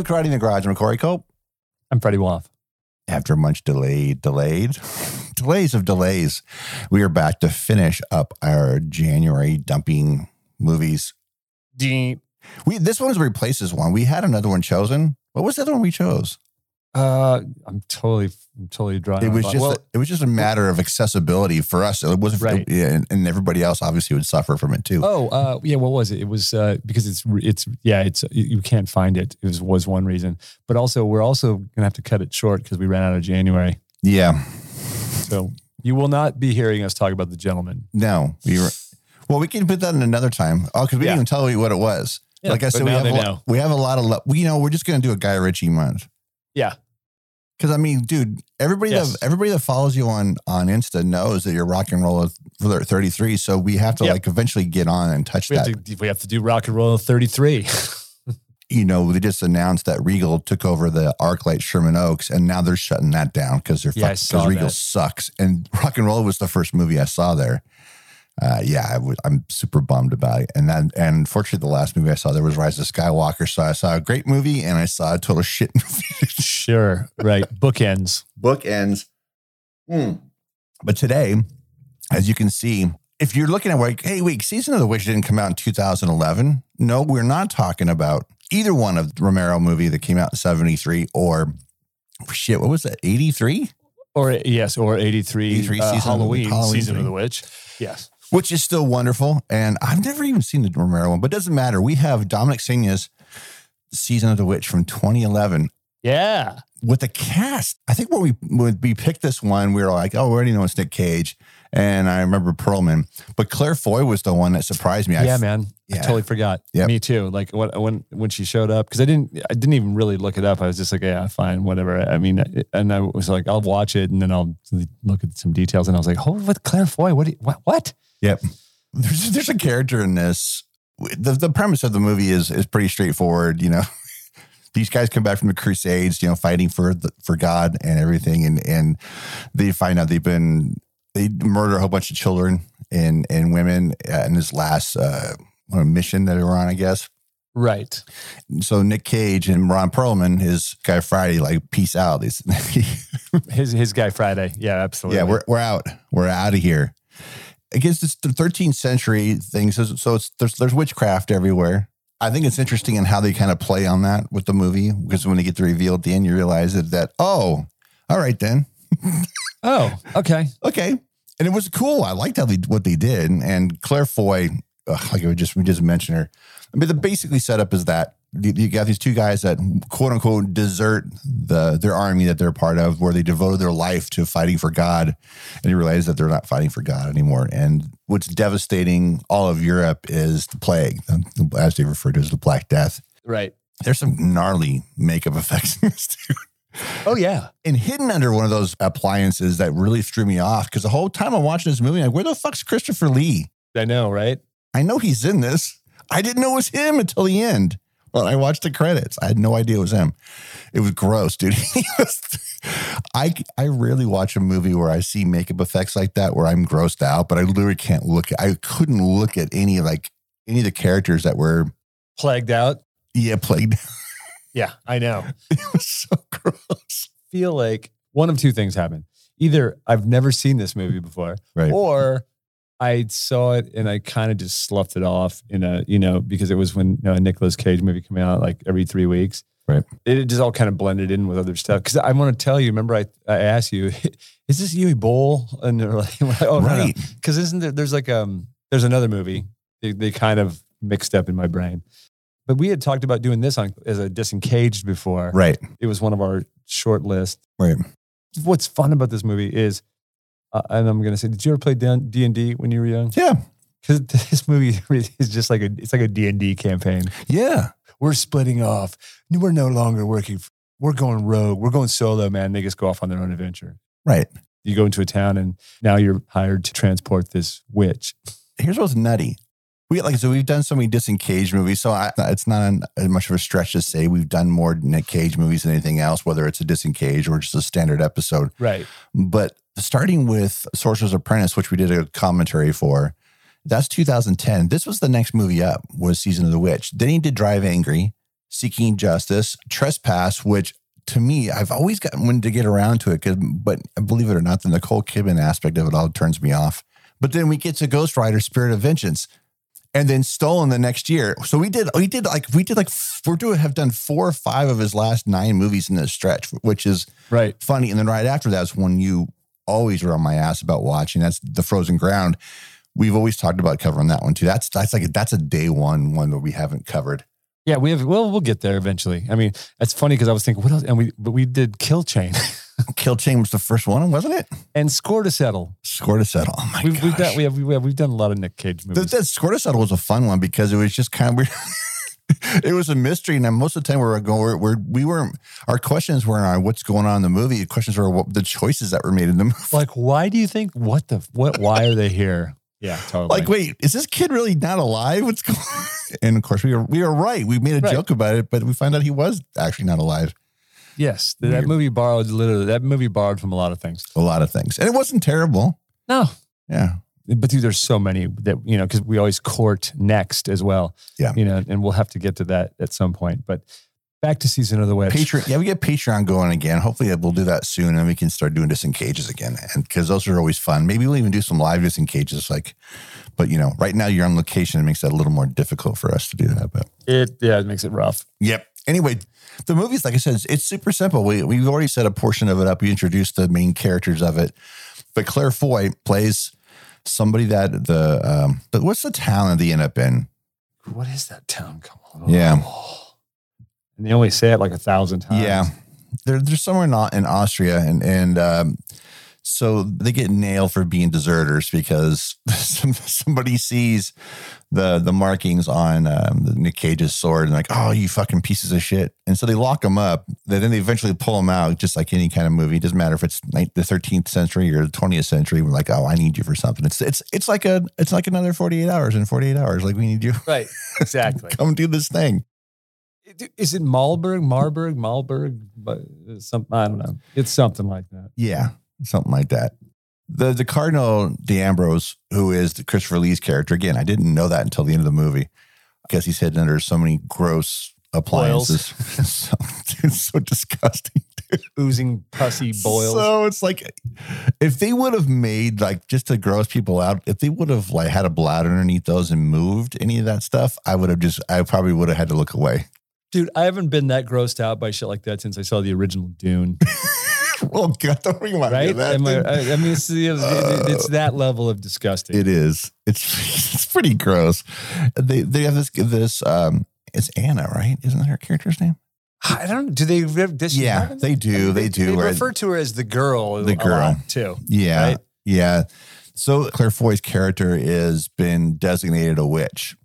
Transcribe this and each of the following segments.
To Karate in the Garage. I'm Corey Cope. I'm Freddie Wolf. After much delayed, delayed, delays of delays, we are back to finish up our January dumping movies. Deep. We this one replaces one. We had another one chosen. What was the other one we chose? Uh, I'm totally, I'm totally drawing. It was just well, a, it was just a matter of accessibility for us. It wasn't Right. yeah, and, and everybody else obviously would suffer from it too. oh, uh, yeah. What was it? It was uh, because it's, it's, yeah, it's you can't find it. It was, was one reason, but also we're also gonna have to cut it short because we ran out of January. Yeah, So you will not be hearing us talk about the gentleman. no, we were. Well, we can put that in another time. Oh, because we Yeah. didn't even tell you what it was. Yeah, like I said, we have, a know. we have a lot of. Lo- we, you know, we're just going to do a Guy Ritchie month. Yeah. Because I mean, dude, everybody Yes. that everybody that follows you on on Insta knows that you're rock and roll for 33. So we have to Yep. like eventually get on and touch We that. have to, we have to do rock and roll 33. you know, they just announced that Regal took over the ArcLight Sherman Oaks, and now they're shutting that down because they're because Regal that. sucks. And Rock and Roll was the first movie I saw there. Uh, yeah, I was, I'm super bummed about it. And then, and unfortunately, the last movie I saw there was Rise of Skywalker. So I saw a great movie and I saw a total shit movie. sure. Right. Bookends. book ends. Hmm. But today, as you can see, if you're looking at like, hey, wait, Season of the Witch didn't come out in 2011. No, we're not talking about either one of the Romero movie that came out in 73 or shit, what was that? 83? Or yes, or 83, 83 uh, season of the- Halloween, Halloween season of the witch. Yes. Which is still wonderful. And I've never even seen the Romero one, but it doesn't matter. We have Dominic Sena's Season of the Witch from 2011 Yeah. with the cast. I think when we when we picked this one, we were like, oh, we already know it's Nick Cage. And I remember Perlman, but Claire Foy was the one that surprised me. I yeah, man. I totally forgot. Yep. Me too. Like when when when she showed up, because I didn't I didn't even really look it up. I was just like, yeah, fine, whatever. I mean, and I was like, I'll watch it and then I'll look at some details. And I was like, oh, with Claire Foy, what? you- What? What? Yep. There's there's a character in this. The the premise of the movie is is pretty straightforward. You know, these guys come back from the Crusades, you know, fighting for the, for God and everything, and and they find out they've been they murder a whole bunch of children and and women uh, in this last uh, mission that they were on, I guess. Right. So Nick Cage and Ron Perlman, his guy Friday, like peace out. His his guy Friday. Yeah, absolutely. yeah, we're we're out. We're out of here. I guess it's the 13th century thing. So, so it's there's there's witchcraft everywhere. I think it's interesting in how they kind of play on that with the movie because when they get the reveal at the end, you realize that that oh, all right then, oh, okay. okay, and it was cool. I liked how they what they did, and, and Claire Foy, ugh, like we just we just mentioned her. I mean, the basically setup is that you got these two guys that quote unquote desert the their army that they're part of, where they devoted their life to fighting for God, and you realize that they're not fighting for God anymore. And what's devastating all of Europe is the plague, as they refer to as the Black Death. Right. There's some gnarly makeup effects in this too Oh yeah. and hidden under one of those appliances that really threw me off because the whole time I'm watching this movie, I'm like, where the fuck's Christopher Lee? I know. Right. I know he's in this. I didn't know it was him until the end. Well, I watched the credits. I had no idea it was him. It was gross, dude. I I rarely watch a movie where I see makeup effects like that where I'm grossed out, but I literally can't look. At, I couldn't look at any like any of the characters that were Plagued out. yeah plagued. Yeah, I know. it was so gross. Feel like one of two things happened. Either I've never seen this movie before, Right. or I saw it and I kind of just sloughed it off in a, you know, because it was when you know, a Nicolas Cage movie coming out like every three weeks. Right. It just all kind of blended in with other stuff. Because I want to tell you, remember I, I asked you, is this Uwe Boll? And they're like, oh, right. Because isn't there, there's like, um, there's another movie they, they kind of mixed up in my brain. But we had talked about doing this on as a disengaged before. Right. It was one of our short list. Right. What's fun about this movie is, uh, and I'm going to say, did you ever play D and D when you were young? Yeah. Because this movie is just like a, it's like a D and D campaign. Yeah. We're splitting off. We're no longer working. f- We're going rogue. We're going solo, man. They just go off on their own adventure. Right. You go into a town and now you're hired to transport this witch. here's what's nutty. We like so we've done so many disengaged movies, so I, it's not an, as much of a stretch to say we've done more Nick Cage movies than anything else, whether it's a disengaged or just a standard episode. Right. But starting with Sorcerer's Apprentice, which we did a commentary for, that's 2010. This was the next movie up was Season of the Witch. Then he did Drive Angry, Seeking Justice, Trespass, which to me, I've always gotten when to get around to it. but believe it or not, the Nicole Kidman aspect of it all turns me off. But then we get to Ghost Rider, Spirit of Vengeance, and then Stolen the next year. So we did, we did like, we did like, we're doing, have done four or five of his last nine movies in this stretch, which is Right. funny. And then right after that's when you always were on my ass about watching. That's The Frozen Ground. We've always talked about covering that one too. That's that's like that's a day one one that we haven't covered. Yeah, we have. Well, we'll get there eventually. I mean, it's funny because I was thinking, what else? And we, but we did Kill Chain Kill Chain was the first one, wasn't it? and Score to Settle. Score to Settle. Oh my We've, gosh. we've done. We have. We have. We've done a lot of Nick Cage That, movies. that Score to Settle was a fun one because it was just kind of weird. it was a mystery, and most of the time we were going, we're, we're, we weren't. Our questions weren't on what's going on in the movie. The questions were what the choices that were made in the movie. like, why do you think? What the? What? Why are they here? Yeah, totally. Like, wait, is this kid really not alive? What's going? on? And of course, we were we were right. We made a Right. joke about it, but we found out he was actually not alive. yes, that Weird. movie borrowed literally. That movie borrowed from a lot of things. A lot of things, and it wasn't terrible. No, Yeah, but dude, there's so many that you know because we always court next as well. Yeah. you know, and we'll have to get to that at some point. But back to season of the witch. Patreon. Yeah, we get Patreon going again. Hopefully, we'll do that soon, and we can start doing this in cages again. And because those are always fun. Maybe we'll even do some live cages. Like, but you know, right now you're on location. It makes that a little more difficult for us to do that. But It yeah, it makes it rough. Yep. Anyway, the movie's like I said, it's, it's super simple. We we've already set a portion of it up. We introduced the main characters of it, but Claire Foy plays somebody that the um. But what's the town that they end up in? What is that town? Come on. Yeah. And they only say it like a thousand times. Yeah, they're they're somewhere not in Austria, and and um, so they get nailed for being deserters because somebody sees the the markings on um, the Nick Cage's sword and like, oh, you fucking pieces of shit, and so they lock him up. Then they eventually pull him out, just like any kind of movie. It doesn't matter if it's the 13th century or the 20th century. We're like, oh, I need you for something. It's it's it's like a it's like another 48 hours in 48 hours. Like we need you. Right. Exactly. Come do this thing. is it Malberg, Marburg, Malberg? But some I don't know. It's something like that. Yeah, something like that. The the Cardinal D'Ambrose, who is the Christopher Lee's character, again, I didn't know that until the end of the movie because he's hidden under so many gross appliances. so, it's so disgusting. Oozing pussy boils. So it's like if they would have made like just to gross people out, if they would have like had a bladder underneath those and moved any of that stuff, I would have just I probably would have had to look away. Dude, I haven't been that grossed out by shit like that since I saw the original Dune. oh God, don't remind me Right? of that. Am I. I I mean, it's, the- it's that level of disgusting. It is. It's it's pretty gross. They they have this this um it's Anna, right? Isn't that her character's name? I don't. Do they? Does she Yeah, have a they name? do, they do, They right. refer to her as the girl. The girl. lot, too. Yeah. Right. Yeah. So Claire Foy's character has been designated a witch.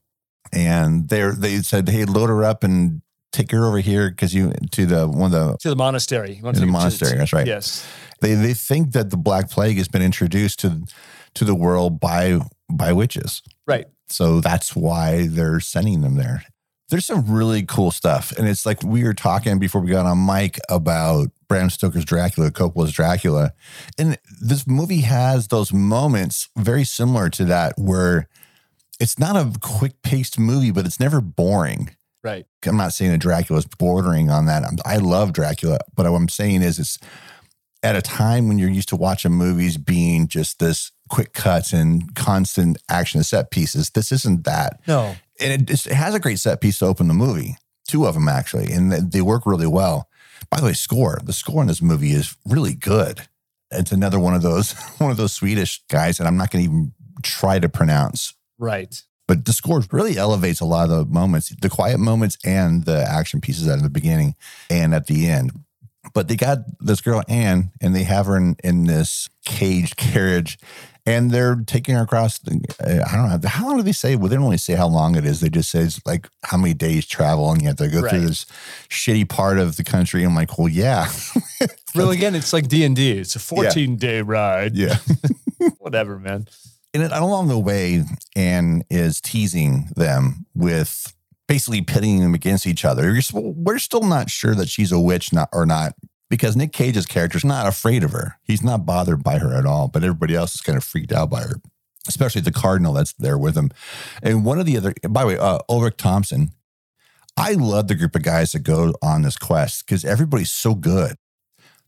And they they said, hey, load her up and take her over here because you to the one of the To the monastery. To the monastery, that's right. Yes. they they think that the black plague has been introduced to to the world by by witches. Right. So that's why they're sending them there. There's some really cool stuff. And it's like we were talking before we got on mic about Bram Stoker's Dracula, Coppola's Dracula. And this movie has those moments very similar to that where it's not a quick paced movie, but it's never boring. Right. I'm not saying that Dracula is bordering on that. I'm, I love Dracula, but what I'm saying is it's at a time when you're used to watching movies being just this quick cuts and constant action set pieces. This isn't that. No. And it, just, it has a great set piece to open the movie. Two of them actually, and they- they work really well. By the way, score. The score in this movie is really good. It's another one of those one of those Swedish guys that I'm not going to even try to pronounce Right. But the score really elevates a lot of the moments, the quiet moments and the action pieces at the beginning and at the end. But they got this girl Anne, and they have her in, in this caged carriage, and they're taking her across. The, uh, I don't know how long do they say? Well, they don't really say how long it is. They just say it's like how many days travel, and you have to go through this shitty part of the country. I'm like, well, yeah, Well, again, it's like D and D. It's a 14 day ride. yeah. Whatever, man. And along the way, Anne is teasing them with basically pitting them against each other. We're still not sure that she's a witch not, or not because Nick Cage's character is not afraid of her. He's not bothered by her at all, but everybody else is kind of freaked out by her, especially the cardinal that's there with him. And one of the other, by the way, uh, Ulrich Thomsen, I love the group of guys that go on this quest because everybody's so good.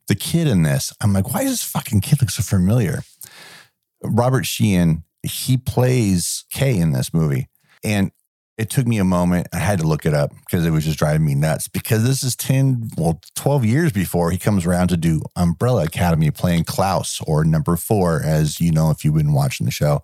The kid in this, I'm like, why does this fucking kid look so familiar? Robert Sheehan, he plays Kay in this movie. And it took me a moment. I had to look it up because it was just driving me nuts. Because this is 10, well, 12 years before he comes around to do Umbrella Academy playing Klaus or number four, as you know, if you've been watching the show.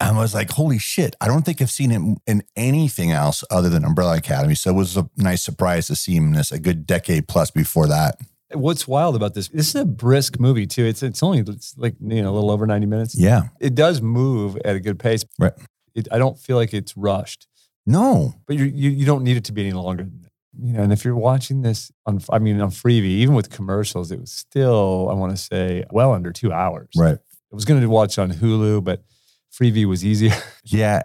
I was like, holy shit. I don't think I've seen him in anything else other than Umbrella Academy. So it was a nice surprise to see him in this a good decade plus before that. What's wild about this? This is a brisk movie too. It's it's only it's like you know a little over ninety minutes. Yeah. It does move at a good pace. Right. It, I don't feel like it's rushed, No. but you you you don't need it to be any longer than that. You know, and if you're watching this on, I mean, on Freevee, even with commercials, it was still, I want to say, well under two hours. Right. I was going to watch on Hulu, but Freevee was easier. Yeah.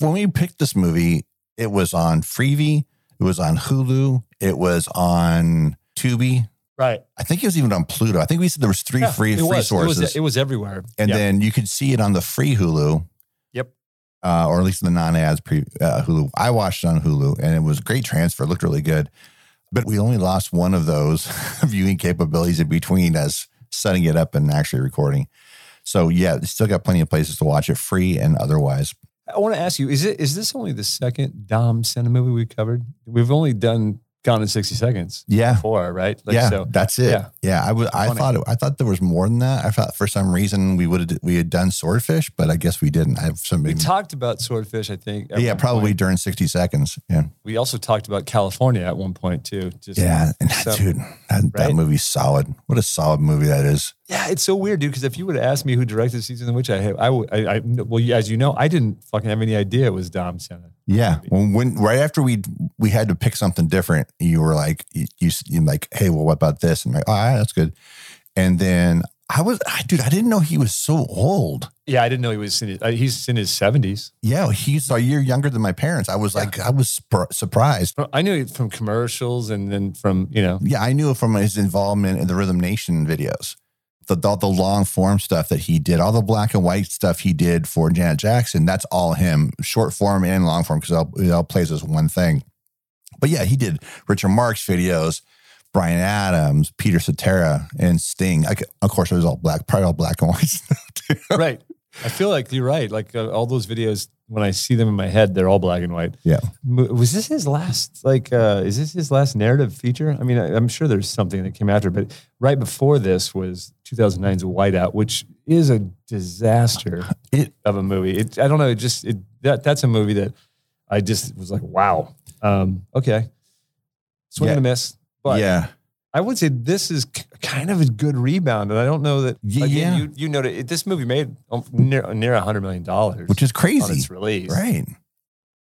When we picked this movie, it was on Freevee, it was on Hulu, it was on Tubi. Right. I think it was even on Pluto. I think we said there was three free it free was, sources. It was, it was everywhere. and Yeah. then you could see it on the free Hulu. Yep. Uh, or at least the non-ads pre uh, Hulu. I watched it on Hulu, and it was a great transfer. It looked really good, but we only lost one of those viewing capabilities in between us setting it up and actually recording. So yeah, still got plenty of places to watch it, free and otherwise. I want to ask you: Is it is this only the second Dom Sena movie we covered? We've only done Gone in sixty seconds Yeah, before, right? Like, yeah, So that's it. yeah. Yeah, I was. I thought. It, I thought there was more than that. I thought for some reason we would have we had done swordfish, but I guess we didn't. I have some. we talked about swordfish. I think. yeah, probably point. during sixty seconds. Yeah. We also talked about Kalifornia at one point too. Just, Yeah, and that, So- dude, that, that movie's solid. What a solid movie that is. Yeah, it's so weird, dude. Because if you would have asked me who directed Season the Witch, I, I, would- I, I, well, as you know, I didn't fucking have any idea it was Dom Sena. Yeah, when, when right after we we had to pick something different, you were like, you you like, hey, well, what about this? And I'm like, all right, that's good. And then I was, I, dude, I didn't know he was so old. Yeah, I didn't know he was in his, uh, he's in his seventies. Yeah, he's a year younger than my parents. I was like, I was surprised. I knew it from commercials and then from you know. Yeah, I knew from his involvement in the Rhythm Nation videos, the all the long form stuff that he did, all the black and white stuff he did for Janet Jackson. That's all him, short form and long form, because it all, plays as one thing. But yeah, he did Richard Marx videos, Bryan Adams, Peter Cetera, and Sting. Like, of course, it was all black, probably all black and white stuff too. right. I feel like you're right. Like uh, all those videos, when I see them in my head, they're all black and white. Yeah. Was this his last? Like, uh, is this his last narrative feature? I mean, I, I'm sure there's something that came after, but right before this was 2009's Whiteout, which is a disaster It- of a movie. It, I don't know. It just it, that that's a movie that I just was like, wow. Um, okay, swing Yeah. and a miss. But yeah. I would say this is k- kind of a good rebound, and I don't know that. Yeah. You you noted it, this movie made um, near near a hundred million dollars, Which is on crazy. its release. Right.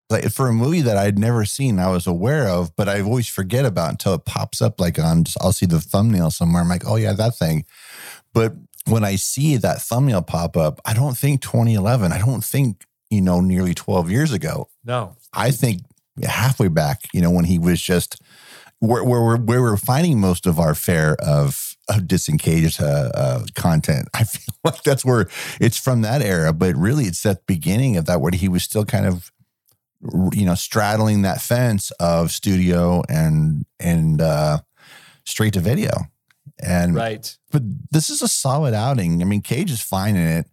Like for a movie that I'd never seen, I was aware of, but I always forget about until it pops up. Like on, I'll see the thumbnail somewhere. I'm like, oh yeah, that thing. But when I see that thumbnail pop up, I don't think 2011. I don't think you know nearly 12 years ago. No, I think halfway back, you know, when he was just where where we're where we're finding most of our fare of of disengaged uh, uh, content. I feel like that's where it's from that era, but really it's that beginning of that where he was still kind of you know straddling that fence of studio and and uh, straight to video. And right? but this is a solid outing. I mean, Cage is fine in it.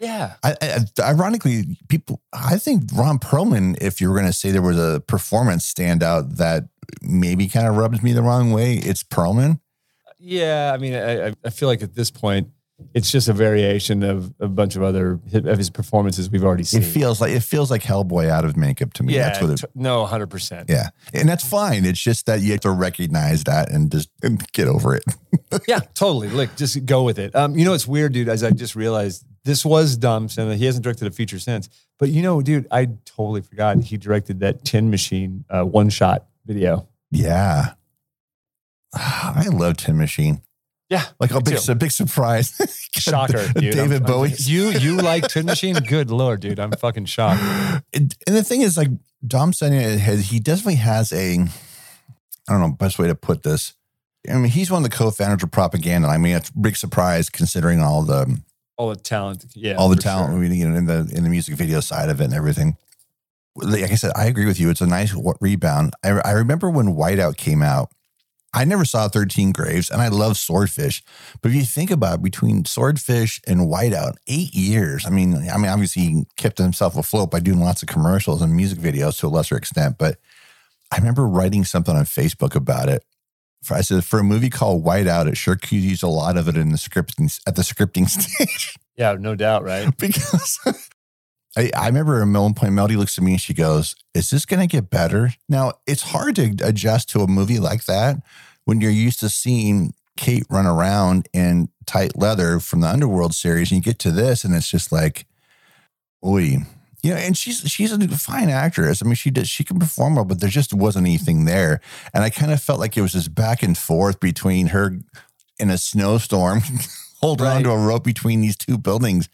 Yeah, I, I, ironically, people, I think Ron Perlman, if you were going to say there was a performance standout that maybe kind of rubs me the wrong way, it's Perlman. yeah. I mean, I, I- I feel like at this point, it's just a variation of a bunch of other of his performances we've already seen. It feels like it feels like Hellboy out of makeup to me. yeah, That's what it. no, hundred percent. Yeah, and that's fine. It's just that you have to recognize that and just and get over it. Yeah, totally. Like, just go with it. Um, you know, it's weird, dude. As I just realized, this was Dom Sena. He hasn't directed a feature since. But you know, dude, I totally forgot he directed that Tin Machine uh, one shot video. Yeah, I love Tin Machine. Yeah, Like a big, a big surprise. shocker, dude. David I'm- I'm- Bowie. you you like Tin Machine? Good lord, dude. I'm fucking shocked. and and the thing is, like Dom Sena has, he definitely has a, I don't know, best way to put this. I mean, he's one of the co-founders of propaganda. I mean, it's a big surprise considering all the All the talent, yeah, all the talent sure. you know, in the in the music video side of it and everything. like I said, I agree with you. It's a nice rebound. I, I remember when Whiteout came out. I never saw 13 Graves and I love Swordfish. But if you think about it, between Swordfish and Whiteout, eight years. I mean, I mean, obviously he kept himself afloat by doing lots of commercials and music videos to a lesser extent. But I remember writing something on Facebook about it. For, I said, for a movie called Whiteout, it sure could use a lot of it in the scripting at the scripting stage Yeah, no doubt, right? because I, I remember at one point Melody looks at me and she goes, Is this going to get better? Now, it's hard to adjust to a movie like that when you're used to seeing Kate run around in tight leather from the Underworld series and you get to this and it's just like, Oi. You know, and she's she's a fine actress. I mean, she does she can perform well, but there just wasn't anything there. And I kind of felt like it was this back and forth between her in a snowstorm, holding on Right. to a rope between these two buildings.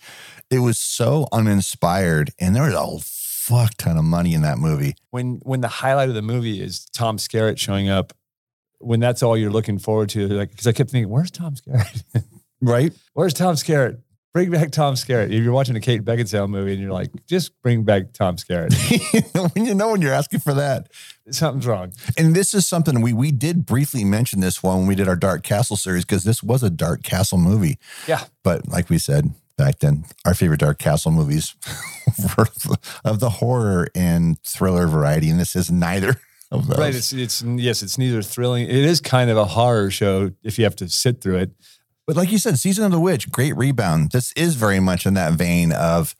It was so uninspired, and there was a fuck ton of money in that movie. When when the highlight of the movie is Tom Skerritt showing up, when that's all you're looking forward to, like because I kept thinking, where's Tom Skerritt? Right? where's Tom Skerritt? Bring back Tom Skerritt. If you're watching a Kate Beckinsale movie and you're like, just bring back Tom Skerritt, when you know when you're asking for that. something's wrong. And this is something we we did briefly mention this one when we did our Dark Castle series because this was a Dark Castle movie. Yeah. But like we said back then, our favorite Dark Castle movies were of the horror and thriller variety, and this is neither of those. Right. It's it's yes, it's neither thrilling. It is kind of a horror show if you have to sit through it. But like you said, Season of the Witch, great rebound. This is very much in that vein of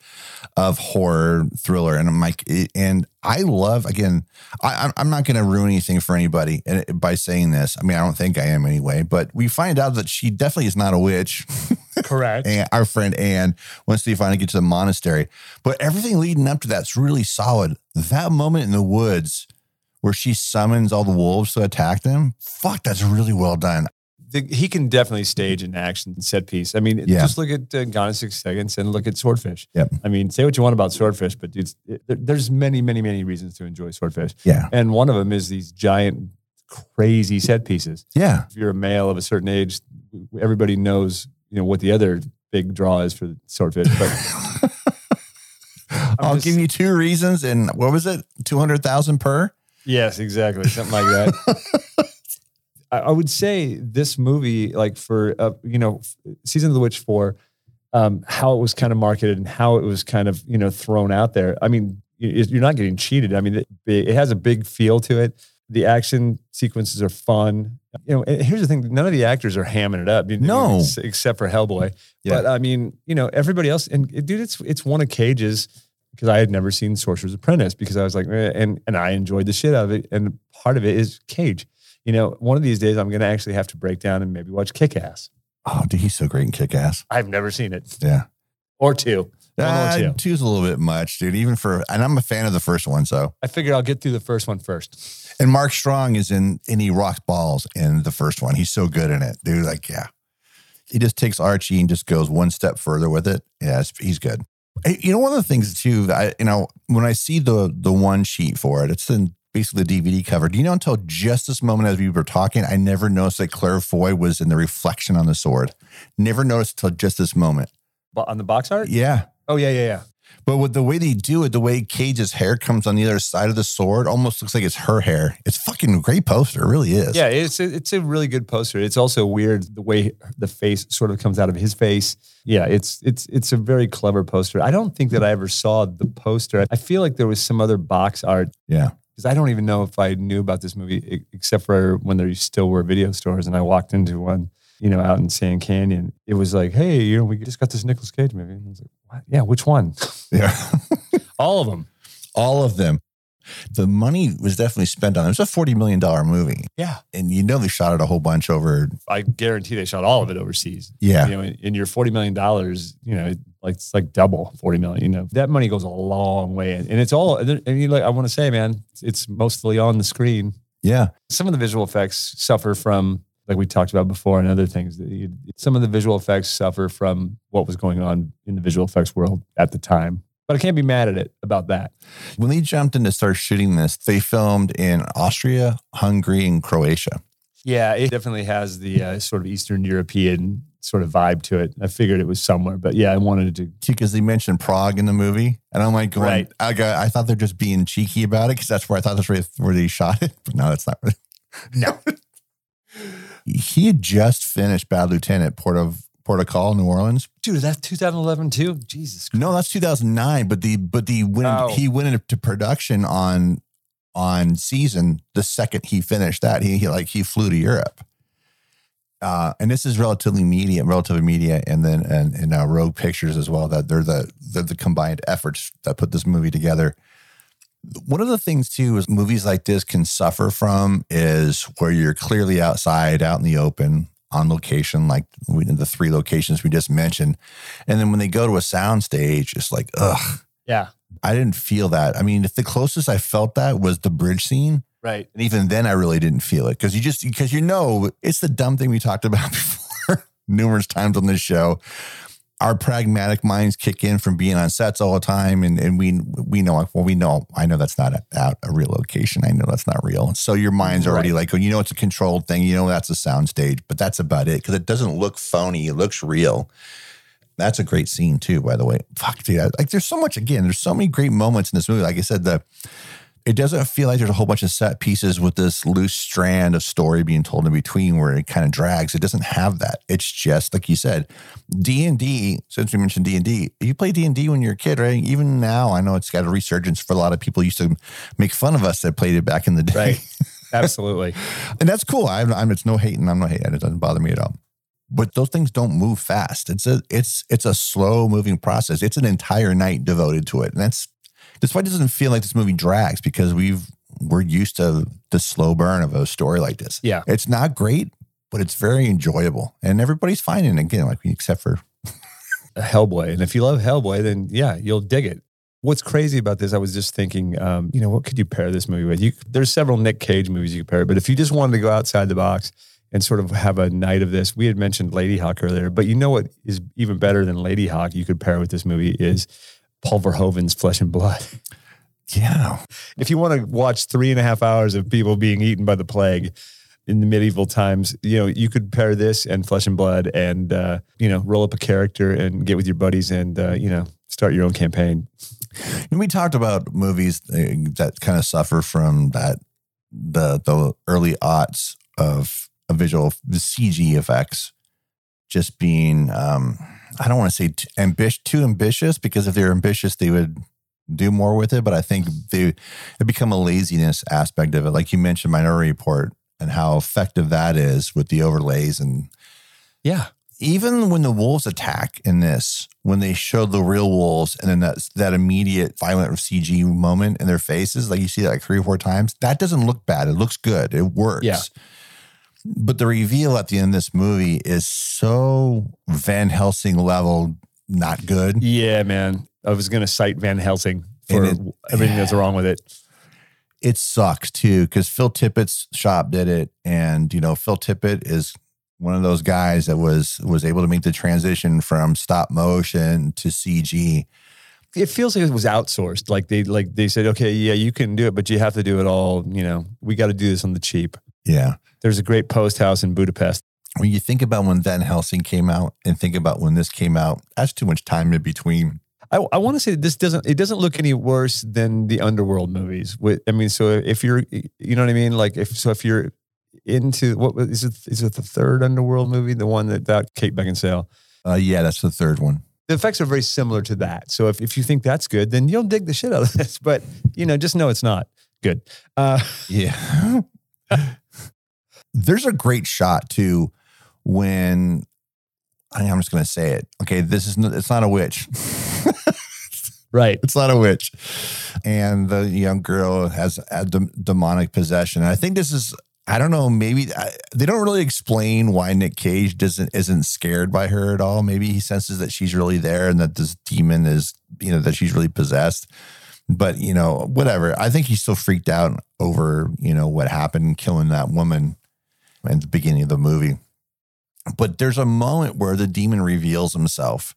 of horror thriller, and I'm like, and I love again. I, I'm- I'm not going to ruin anything for anybody uh, by saying this. I mean, I don't think I am anyway. But we find out that she definitely is not a witch. Correct. and our friend Anne once they finally get to the monastery. But everything leading up to that's really solid. That moment in the woods where she summons all the wolves to attack them, fuck, that's really well done. The, he can definitely stage an action set piece. I mean, Yeah. just look at uh, Gone in Six Seconds and look at Swordfish. Yep. I mean, say what you want about Swordfish, but dude, it, there's many, many, many reasons to enjoy Swordfish. Yeah. And one of them is these giant, crazy set pieces. Yeah. If you're a male of a certain age, everybody knows, you know, what the other big draw is for Swordfish. But I'll just- give you two reasons. And what was it? 200,000 per? Yes, exactly. Something like that. I, would say this movie, like for uh, you know, season of the witch four, um, how it was kind of marketed and how it was kind of you know thrown out there. I mean, you- you're not getting cheated. I mean, it, has a big feel to it. The action sequences are fun. You know, and here's the thing: none of the actors are hamming it up. You know, No. except for Hellboy. Yeah. But I mean, you know, everybody else. And dude, it's it's one of Cage's because I had never seen Sorcerer's Apprentice because I was like, eh, and and I enjoyed the shit out of it. And part of it is Cage. You know, one of these days I'm going to actually have to break down and maybe watch Kick Ass. Oh, dude, he's so great in kick ass. I've never seen it Yeah. or two. One or Uh, two. two's a little bit much, dude. Even for, and I'm a fan of the first one. So, I figured I'll get through the first one first. and Mark Strong is in, and he rocks balls in the first one. He's so good in it, dude. Like, yeah, he just takes Archie and just goes one step further with it. Yeah, he's good. You know, one of the things too, I, you know, when I see the the one sheet for it, it's in basically the DVD cover. Do you know until just this moment as we were talking, I never noticed that Claire Foy was in the reflection on the sword. Never noticed until just this moment. But on the box art? Yeah. Oh yeah, yeah, yeah. But with the way they do it, the way Cage's hair comes on the other side of the sword, almost looks like it's her hair. It's fucking a great poster. It really is. Yeah, it's a, it's a really good poster. It's also weird the way the face sort of comes out of his face. Yeah, it's it's it's a very clever poster. I don't think that I ever saw the poster. I feel like there was some other box art Yeah. Because I don't even know if I knew about this movie except for when there still were video stores and I walked into one, you know, out in Sand Canyon. It was like, hey, you know, we just got this Nicolas Cage movie. And I was like, what? Yeah, which one? Yeah. All of them. All of them. The money was definitely spent on it. It was a $40 million movie. Yeah. And you know they shot it a whole bunch over. I guarantee they shot all of it overseas. Yeah. You know, in, in your forty million dollars, you know, like it's like double forty million. You know, that money goes a long way, and, and it's all. And you like, I want to say, man, it's mostly on the screen. Yeah. Some of the visual effects suffer from, like we talked about before, and other things. Some of the visual effects suffer from what was going on in the visual effects world at the time. But I can't be mad at it about that. When they jumped in to start shooting this, they filmed in Austria, Hungary, and Croatia. Yeah, it definitely has the uh, sort of Eastern European sort of vibe to it. I figured it was somewhere, but yeah, I wanted to. because they mentioned Prague in the movie, and I'm like going, Right. I got, I thought they're just being cheeky about it because that's where I thought that's where, where they shot it, but no, that's not. Really. No. He had just finished Bad Lieutenant, Port of Port of Call, New Orleans. Dude, is that 2011 too? Jesus. Christ. No, that's 2009. But the but the went Oh. he went into production on on season the second he finished that. He, he like he flew to Europe. Uh, and this is Relativity Media, Relativity Media, and then and, and uh, Rogue Pictures as well. That they're the they're the combined efforts that put this movie together. One of the things too is movies like this can suffer from is where you're clearly outside, out in the open, on location, like we, the three locations we just mentioned, and then when they go to a sound stage, it's like ugh. Yeah. I didn't feel that. I mean, if the closest I felt that was the bridge scene, Right. and even then I really didn't feel it because you just because you know it's the dumb thing we talked about before numerous times on this show. Our pragmatic minds kick in from being on sets all the time, and, and we we know well we know I know that's not a, out a real location. I know that's not real. And so your mind's already Right. like, oh, you know, it's a controlled thing. You know, that's a sound stage, but that's about it because it doesn't look phony. It looks real. That's a great scene too, by the way. Fuck, dude. I- Like, there's so much. Again, there's so many great moments in this movie. Like I said, the it doesn't feel like there's a whole bunch of set pieces with this loose strand of story being told in between where it kind of drags. It doesn't have that. It's just like you said, D and D. Since we mentioned D and D, you play D and D when you're a kid, right? Even now, I know it's got a resurgence for a lot of people. Used to make fun of us that played it back in the day, Right. Absolutely. and that's cool. I'm, I'm it's no hating. I'm not hating. It doesn't bother me at all. But those things don't move fast. It's a it's it's a slow moving process. It's an entire night devoted to it, and that's that's why it doesn't feel like this movie drags because we've we're used to the slow burn of a story like this. Yeah. It's not great, but it's very enjoyable, and everybody's finding it again, like except for Hellboy. And if you love Hellboy, then yeah, you'll dig it. What's crazy about this, I was just thinking, um, you know, what could you pair this movie with? You, there's several Nick Cage movies you could pair, it, but if you just wanted to go outside the box and sort of have a night of this, we had mentioned Ladyhawke earlier, but you know what is even better than Ladyhawke you could pair with this movie is Paul Verhoeven's Flesh and Blood. yeah, if you want to watch three and a half hours of people being eaten by the plague in the medieval times, you know, you could pair this and Flesh and Blood and, uh, you know, roll up a character and get with your buddies and, uh, you know, start your own campaign. And we talked about movies uh, that kind of suffer from that the the early aughts of a visual the CG effects just being um I don't want to say too, ambish, too ambitious because if they're ambitious they would do more with it but I think they it become a laziness aspect of it like you mentioned Minority Report and how effective that is with the overlays and Yeah. even when the wolves attack in this, when they show the real wolves and then that, that immediate violent CG moment in their faces, like you see that like three or four times, that doesn't look bad. It looks good. It works. Yeah. But the reveal at the end of this movie is so Van Helsing level not good. Yeah, man. I was going to cite Van Helsing for it- everything that's wrong with it. It sucks too because Phil Tippett's shop did it, and you know Phil Tippett is one of those guys that was was able to make the transition from stop motion to CG. It feels like it was outsourced. Like they, like they said, okay, yeah, you can do it, but you have to do it all. You know, we got to do this on the cheap. Yeah. There's a great post house in Budapest. when you think about when Van Helsing came out and think about when this came out, that's too much time in between. I, I want to say that this doesn't it doesn't look any worse than the underworld movies. With I mean, so if you're you know what I mean, like if so if you're into what is it is it the third underworld movie, the one that that Kate Beckinsale. Uh, yeah, that's the third one. The effects are very similar to that. So if, if you think that's good, then you'll dig the shit out of this. But you know, just know it's not good. Uh, Yeah. There's a great shot too when I- I'm just going to say it. Okay, this is it's not a witch. right. it's not a witch, and the young girl has a dem- demonic possession. And I think this is. I don't know. Maybe I, they don't really explain why Nick Cage doesn't isn't scared by her at all. Maybe he senses that she's really there and that this demon is, you know, that she's really possessed. But you know, whatever. I think he's still freaked out over you know what happened killing that woman at the beginning of the movie. But there's a moment where the demon reveals himself,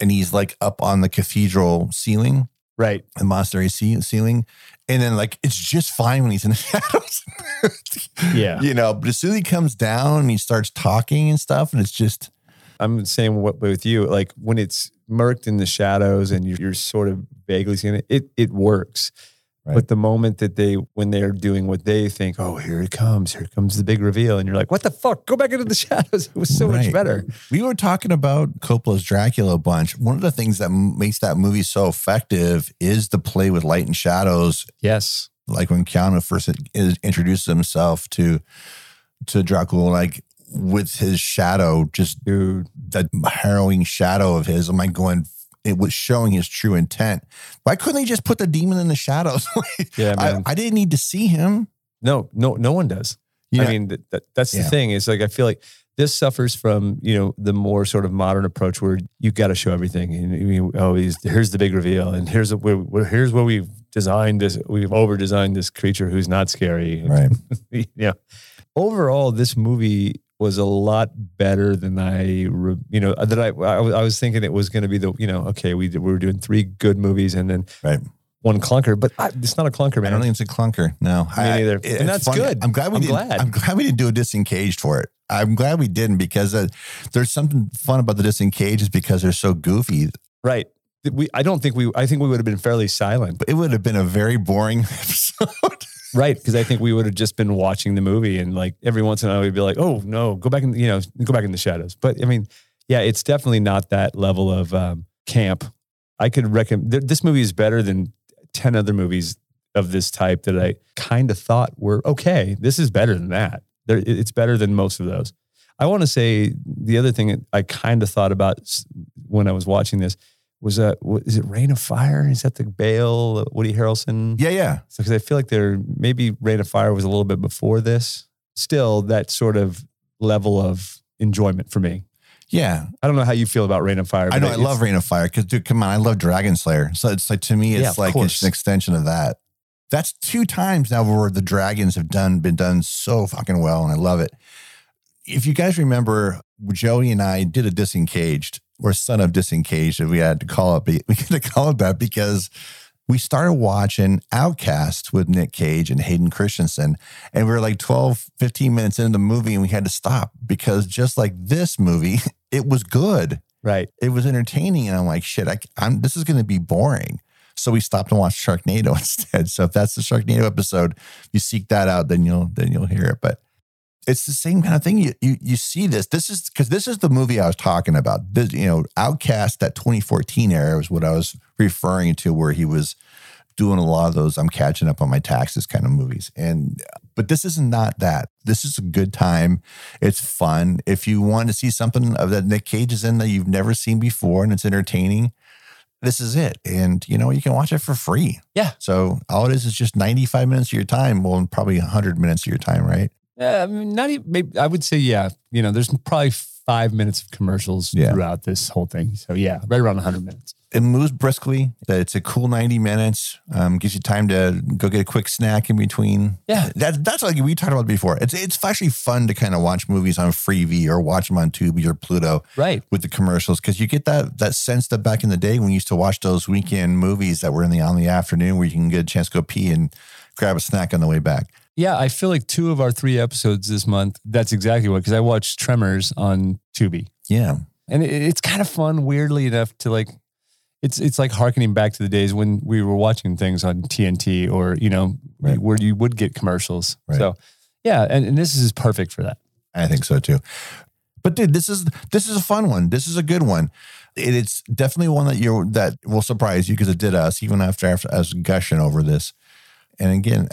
and he's like up on the cathedral ceiling, Right. the monastery ceiling, and then like it's just fine when he's in the shadows. Yeah. you know, but as soon as he comes down and he starts talking and stuff, and it's just I'm saying what with you, like when it's murked in the shadows and you're, you're sort of vaguely seeing it, it it works. Right. But the moment that they, when they're doing what they think, oh, here it comes, here comes the big reveal, and you're like, what the fuck? Go back into the shadows. It was so much better. We were talking about Coppola's Dracula a bunch. One of the things that makes that movie so effective is the play with light and shadows. Yes. Like when Keanu first introduces himself to to Dracula, like with his shadow, just Dude. that harrowing shadow of his. I'm like going, it was showing his true intent. Why couldn't they just put the demon in the shadows? Yeah, I, man. I didn't need to see him. no, no, no one does. Yeah. I mean, that, that, that's the Yeah. thing. Is like I feel like this suffers from you know the more sort of modern approach where you got to show everything. And you, oh, here's the big reveal, and here's a, where, where here's where we've designed this. We've over designed this creature who's not scary. Right. yeah. Overall, this movie was a lot better than I, you know, that I I was, I was thinking it was going to be the, you know, okay, we did, we were doing three good movies and then Right. one clunker, but I, it's not a clunker, man. I don't think it's a clunker. No, Me neither. it- And that's good. I'm glad we I'm didn't. glad. I'm glad we didn't do a disengaged for it. I'm glad we didn't because uh, there's something fun about the disengaged is because they're so goofy. Right. We, I don't think we, I think we would have been fairly silent, But it would have been a very boring episode. Right? Because I think we would have just been watching the movie and like every once in a while we'd be like, oh no, go back in, you know, go back in the shadows. But I mean, yeah, it's definitely not that level of um, camp. I could recommend th- this movie is better than 10 other movies of this type that I kind of thought were okay. This is better than that. It's better than most of those. I want to say the other thing I kind of thought about when I was watching this was what, is it Reign of Fire? Is that the Bale, Woody Harrelson? yeah, yeah. because I feel like there maybe Reign of Fire was a little bit before this. Still, that sort of level of enjoyment for me. Yeah, I don't know how you feel about Reign of Fire. I know. I love Reign of Fire because, dude, come on, I love Dragon Slayer. So it's like to me, it's Yeah, like it's an extension of that. That's two times now where the dragons have done been done so fucking well, and I love it. If you guys remember, Joey and I did a disengaged or son of disengaged, and we had to call it. We had to call it that because we started watching Outcast with Nick Cage and Hayden Christensen, and we were like 12, 15 minutes into the movie, and we had to stop because just like this movie, it was good right. it was entertaining and i'm like shit I, am this is going to be boring so we stopped and watched sharknado instead so if that's the sharknado episode you seek that out then you'll then you'll hear it but it's the same kind of thing. You you, you see this. This is because this is the movie i was talking about. This you know outcast that 2014 era was what i was referring to where he was doing a lot of those i'm catching up on my taxes kind of movies. And but this is not that. This is a good time. It's fun. If you want to see something of that nick cage is in that you've never seen before and it's entertaining this is it. And you know you can watch it for free. Yeah. so all it is is just 95 minutes of your time. Well and probably 100 minutes of your time right Yeah, I mean, not even. Maybe I would say, yeah. You know, there's probably five minutes of commercials Yeah. throughout this whole thing. So yeah, right around 100 minutes. it moves briskly it's a cool 90 minutes um, gives you time to go get a quick snack in between Yeah. that, that's like we talked about before it's it's actually fun to kind of watch movies on freevee or watch them on tubi or pluto Right. with the commercials because you get that that sense that back in the day when you used to watch those weekend movies that were in the on the afternoon where you can get a chance to go pee and grab a snack on the way back Yeah, I feel like two of our three episodes this month. That's exactly what because I watched Tremors on Tubi. yeah and it, it's kind of fun weirdly enough to like it's it's like harkening back to the days when we were watching things on TNT or you know Right. where you would get commercials Right. so yeah and, and this is perfect for that I think so too. But dude, this is this is a fun one. This is a good one. It, it's definitely one that you that will surprise you because it did us even after, after us gushing over this. And again,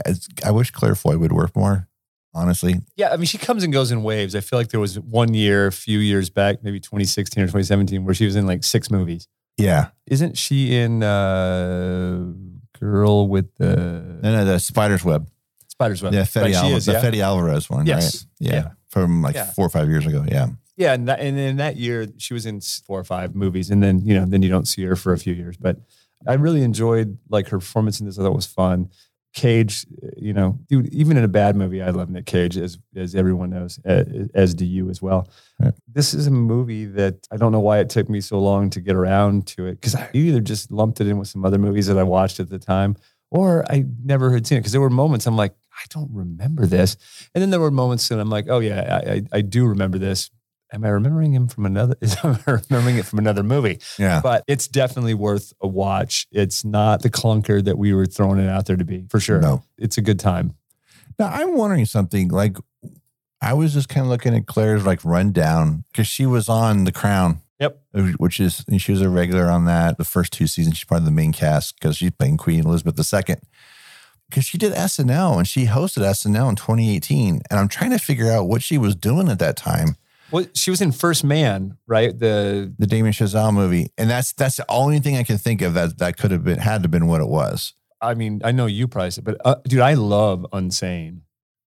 I wish Claire Foy would work more. Honestly, yeah I mean she comes and goes in waves I feel like there was one year a few years back maybe 2016 or 2017 where she was in like six movies yeah. isn't she in uh girl with the No, no, the Spider's Web. Spider's Web Yeah, Fede, she Alvarez, is, the yeah. Fede Alvarez one. Yes. Right? Yeah. Yeah. From like Yeah. four or five years ago. Yeah. Yeah, and that, and in that year she was in four or five movies, and then you know then you don't see her for a few years. But I really enjoyed like her performance in this. I thought it was fun. Cage, you know, dude, even in a bad movie, I love Nick Cage, as as everyone knows, as, as do you as well. Right. This is a movie that I don't know why it took me so long to get around to it because I either just lumped it in with some other movies that I watched at the time, or I never had seen it because there were moments I'm like, I don't remember this, and then there were moments that I'm like, oh yeah, I, I, I do remember this. Am I remembering him from another? Is I remembering it from another movie? Yeah. But it's definitely worth a watch. It's not the clunker that we were throwing it out there to be, for sure. No. It's a good time. Now I'm wondering something. Like, I was just kind of looking at Claire's like rundown because she was on The Crown. Yep. Which is she was a regular on that the first two seasons. She's part of the main cast because she's playing Queen Elizabeth II. Because she did SNL and she hosted SNL in 2018, and I'm trying to figure out what she was doing at that time. Well, she was in First Man, right? The The Damien Chazelle movie, and that's that's the only thing I can think of that that could have been had to been what it was. I mean, I know you priced it, but uh, dude, I love Unsane.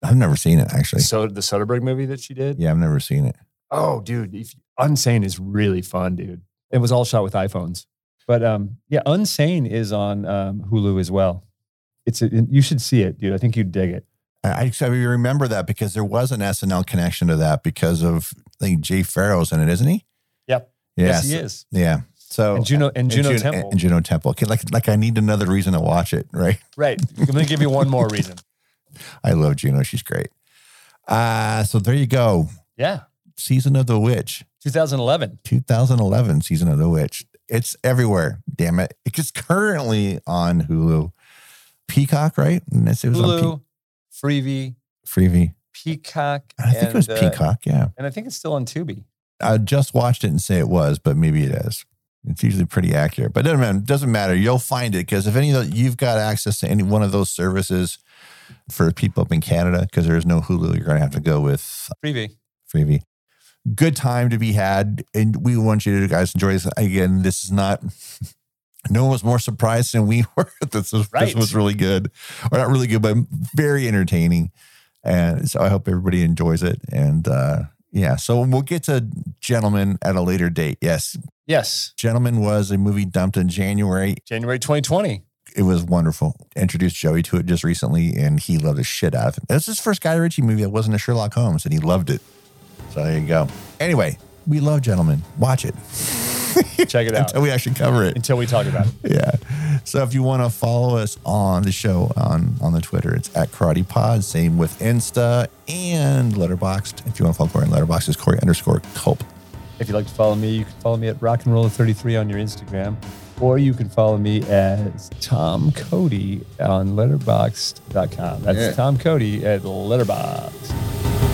I've never seen it actually. So the Soderbergh movie that she did. Yeah, I've never seen it. Oh, dude, if, Unsane is really fun, dude. It was all shot with iPhones, but um, yeah, Unsane is on um, Hulu as well. It's a, you should see it, dude. I think you'd dig it. I, I remember that because there was an SNL connection to that because of I think Jay Pharoah's in it, isn't he? Yep. Yeah, yes, he is. Yeah. So And Juno and Juno Juno Temple. and Juno Temple. Okay, like like I need another reason to watch it, right? right. I'm gonna give you one more reason. I love Juno. She's great. Uh so there you go. Yeah. Season of the Witch, 2011. 2011 season of the Witch. It's everywhere. Damn it! It's currently on Hulu, Peacock, right? And it was on Hulu, Freevee, Pe- Freevee. Freevee Peacock. I think it was and, uh, Peacock. Yeah. and I think it's still on Tubi. I just watched it and say it was, but maybe it is. It's usually pretty accurate, but it doesn't matter. Doesn't matter. You'll find it because if any of the, you've got access to any one of those services for people up in Canada, because there's no Hulu, you're going to have to go with Freevee. Freebie. Good time to be had, and we want you to guys enjoy this. Again, this is not. No one was more surprised than we were. this was Right. this was really good, or not really good, but very entertaining. And so I hope everybody enjoys it. And uh, yeah, so we'll get to Gentlemen at a later date. Yes, Yes. Gentlemen was a movie dumped in January. January 2020. It was wonderful. Introduced Joey to it just recently, and he loved the shit out of it. That's his first Guy Ritchie movie that wasn't a Sherlock Holmes, and he loved it. So there you go. Anyway, we love Gentlemen. Watch it Check it out. until we actually cover it. Until we talk about it. Yeah. So if you want to follow us on the show on on the Twitter, it's at Karate Pod. Same with Insta and Letterboxd. If you want to follow Corey on Letterboxd, it's Corey underscore Culp. If you'd like to follow me, you can follow me at Rock and Roll 33 on your Instagram, or you can follow me as Tom Cody on letterboxd.com. That's Yeah. Tom Cody at Letterboxd.